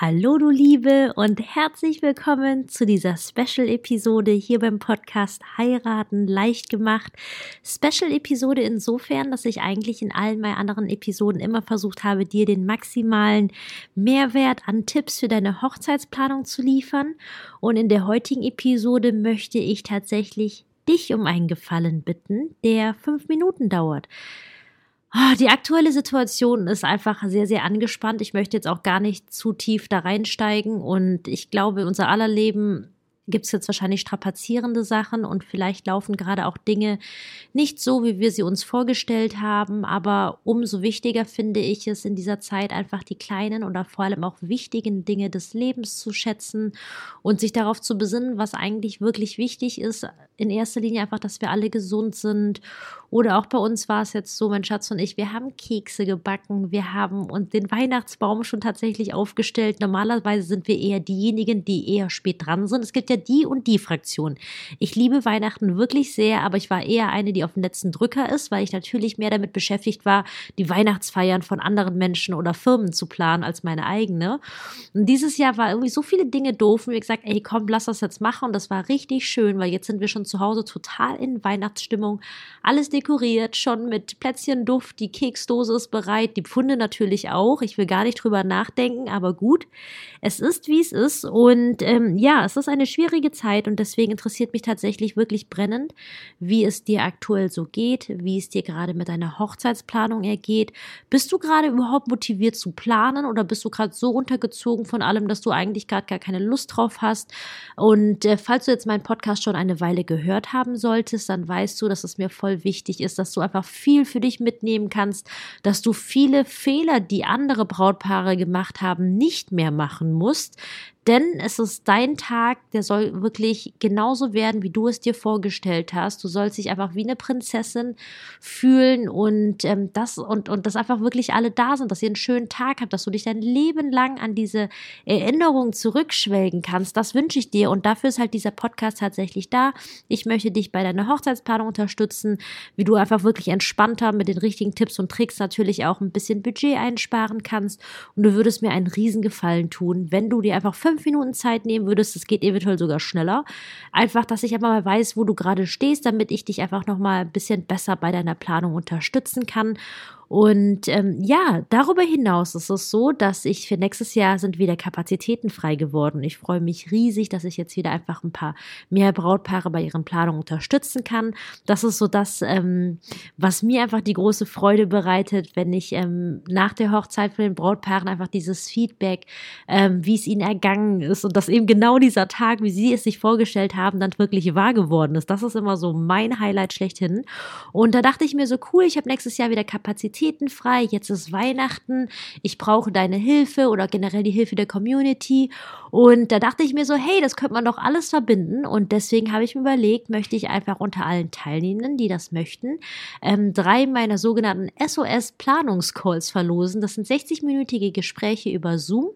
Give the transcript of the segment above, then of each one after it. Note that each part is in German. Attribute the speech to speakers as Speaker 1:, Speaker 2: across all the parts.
Speaker 1: Hallo du Liebe und herzlich willkommen zu dieser Special-Episode hier beim Podcast Heiraten leicht gemacht. Special-Episode insofern, dass ich eigentlich in allen meinen anderen Episoden immer versucht habe, dir den maximalen Mehrwert an Tipps für deine Hochzeitsplanung zu liefern. Und in der heutigen Episode möchte ich tatsächlich dich um einen Gefallen bitten, der fünf Minuten dauert. Ah, die aktuelle Situation ist einfach sehr, sehr angespannt. Ich möchte jetzt auch gar nicht zu tief da reinsteigen und ich glaube, unser aller Leben gibt es jetzt wahrscheinlich strapazierende Sachen und vielleicht laufen gerade auch Dinge nicht so, wie wir sie uns vorgestellt haben. Aber umso wichtiger finde ich es in dieser Zeit einfach die kleinen oder vor allem auch wichtigen Dinge des Lebens zu schätzen und sich darauf zu besinnen, was eigentlich wirklich wichtig ist. In erster Linie einfach, dass wir alle gesund sind. Oder auch bei uns war es jetzt so, mein Schatz und ich, wir haben Kekse gebacken, wir haben und den Weihnachtsbaum schon tatsächlich aufgestellt. Normalerweise sind wir eher diejenigen, die eher spät dran sind. Es gibt ja ja die und die Fraktion. Ich liebe Weihnachten wirklich sehr, aber ich war eher eine, die auf dem letzten Drücker ist, weil ich natürlich mehr damit beschäftigt war, die Weihnachtsfeiern von anderen Menschen oder Firmen zu planen als meine eigene. Und dieses Jahr war irgendwie so viele Dinge doof und wir gesagt, ey, komm, lass das jetzt machen. Und das war richtig schön, weil jetzt sind wir schon zu Hause total in Weihnachtsstimmung. Alles dekoriert, schon mit Plätzchenduft, die Keksdose ist bereit, die Pfunde natürlich auch. Ich will gar nicht drüber nachdenken, aber gut. Es ist, wie es ist. Und ähm, ja, es ist eine schwierige schwierige Zeit und deswegen interessiert mich tatsächlich wirklich brennend, wie es dir aktuell so geht, wie es dir gerade mit deiner Hochzeitsplanung ergeht. Bist du gerade überhaupt motiviert zu planen oder bist du gerade so runtergezogen von allem, dass du eigentlich gerade gar keine Lust drauf hast? Und äh, falls du jetzt meinen Podcast schon eine Weile gehört haben solltest, dann weißt du, dass es mir voll wichtig ist, dass du einfach viel für dich mitnehmen kannst, dass du viele Fehler, die andere Brautpaare gemacht haben, nicht mehr machen musst, denn es ist dein Tag, der soll wirklich genauso werden, wie du es dir vorgestellt hast. Du sollst dich einfach wie eine Prinzessin fühlen und ähm, das und, und dass einfach wirklich alle da sind, dass ihr einen schönen Tag habt, dass du dich dein Leben lang an diese Erinnerung zurückschwelgen kannst. Das wünsche ich dir und dafür ist halt dieser Podcast tatsächlich da. Ich möchte dich bei deiner Hochzeitsplanung unterstützen, wie du einfach wirklich entspannter mit den richtigen Tipps und Tricks natürlich auch ein bisschen Budget einsparen kannst und du würdest mir einen Riesengefallen tun, wenn du dir einfach fünf fünf Minuten Zeit nehmen würdest, es geht eventuell sogar schneller. Einfach, dass ich einfach mal weiß, wo du gerade stehst, damit ich dich einfach noch mal ein bisschen besser bei deiner Planung unterstützen kann und ähm, ja, darüber hinaus ist es so, dass ich für nächstes Jahr sind wieder Kapazitäten frei geworden. Ich freue mich riesig, dass ich jetzt wieder einfach ein paar mehr Brautpaare bei ihren Planungen unterstützen kann. Das ist so das, ähm, was mir einfach die große Freude bereitet, wenn ich ähm, nach der Hochzeit von den Brautpaaren einfach dieses Feedback, ähm, wie es ihnen ergangen ist und dass eben genau dieser Tag, wie sie es sich vorgestellt haben, dann wirklich wahr geworden ist. Das ist immer so mein Highlight schlechthin. Und da dachte ich mir so cool, ich habe nächstes Jahr wieder Kapazitäten Kapazitäten frei, jetzt ist Weihnachten, ich brauche deine Hilfe oder generell die Hilfe der Community. Und da dachte ich mir so, hey, das könnte man doch alles verbinden. Und deswegen habe ich mir überlegt, möchte ich einfach unter allen Teilnehmenden, die das möchten, ähm, drei meiner sogenannten SOS-Planungscalls verlosen. Das sind 60-minütige Gespräche über Zoom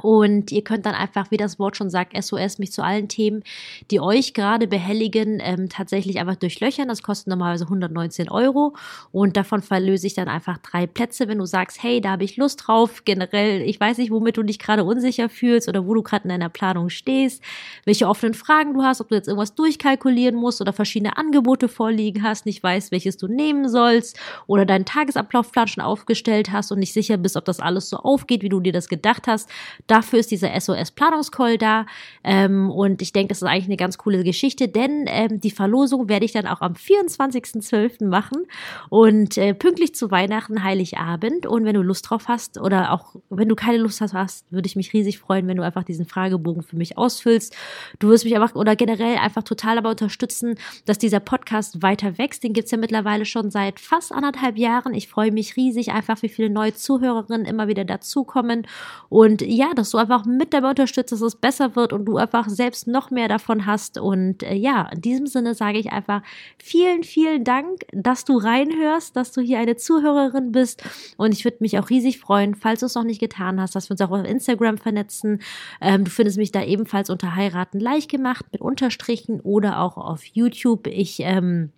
Speaker 1: und ihr könnt dann einfach, wie das Wort schon sagt, SOS mich zu allen Themen, die euch gerade behelligen, ähm, tatsächlich einfach durchlöchern. Das kostet normalerweise 119 Euro. Und davon verlöse ich dann einfach drei Plätze, wenn du sagst, hey, da habe ich Lust drauf. Generell, ich weiß nicht, womit du dich gerade unsicher fühlst oder wo du gerade in deiner Planung stehst, welche offenen Fragen du hast, ob du jetzt irgendwas durchkalkulieren musst oder verschiedene Angebote vorliegen hast, nicht weißt, welches du nehmen sollst oder deinen Tagesablaufplan schon aufgestellt hast und nicht sicher bist, ob das alles so aufgeht, wie du dir das gedacht hast Dafür ist dieser SOS-Planungscall da. Ähm, und ich denke, das ist eigentlich eine ganz coole Geschichte, denn ähm, die Verlosung werde ich dann auch am 24.12. machen und äh, pünktlich zu Weihnachten, Heiligabend. Und wenn du Lust drauf hast oder auch wenn du keine Lust hast, würde ich mich riesig freuen, wenn du einfach diesen Fragebogen für mich ausfüllst. Du wirst mich einfach oder generell einfach total dabei unterstützen, dass dieser Podcast weiter wächst. Den gibt's ja mittlerweile schon seit fast anderthalb Jahren. Ich freue mich riesig einfach, wie viele neue Zuhörerinnen immer wieder dazukommen. Und ja, dass du einfach mit dabei unterstützt, dass es besser wird und du einfach selbst noch mehr davon hast. Und äh, ja, in diesem Sinne sage ich einfach vielen, vielen Dank, dass du reinhörst, dass du hier eine Zuhörerin bist. Und ich würde mich auch riesig freuen, falls du es noch nicht getan hast, dass wir uns auch auf Instagram vernetzen. Ähm, du findest mich da ebenfalls unter Heiraten leicht gemacht mit Unterstrichen oder auch auf YouTube. Ich ähm,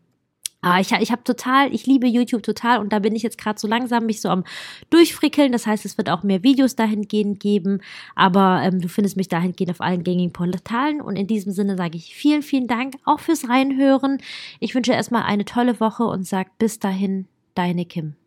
Speaker 1: Ah, ich, ich habe total, ich liebe YouTube total und da bin ich jetzt gerade so langsam mich so am durchfrickeln. Das heißt, es wird auch mehr Videos dahingehend geben, aber ähm, du findest mich dahingehend auf allen gängigen Portalen und in diesem Sinne sage ich vielen, vielen Dank auch fürs Reinhören. Ich wünsche erstmal eine tolle Woche und sag bis dahin, deine Kim.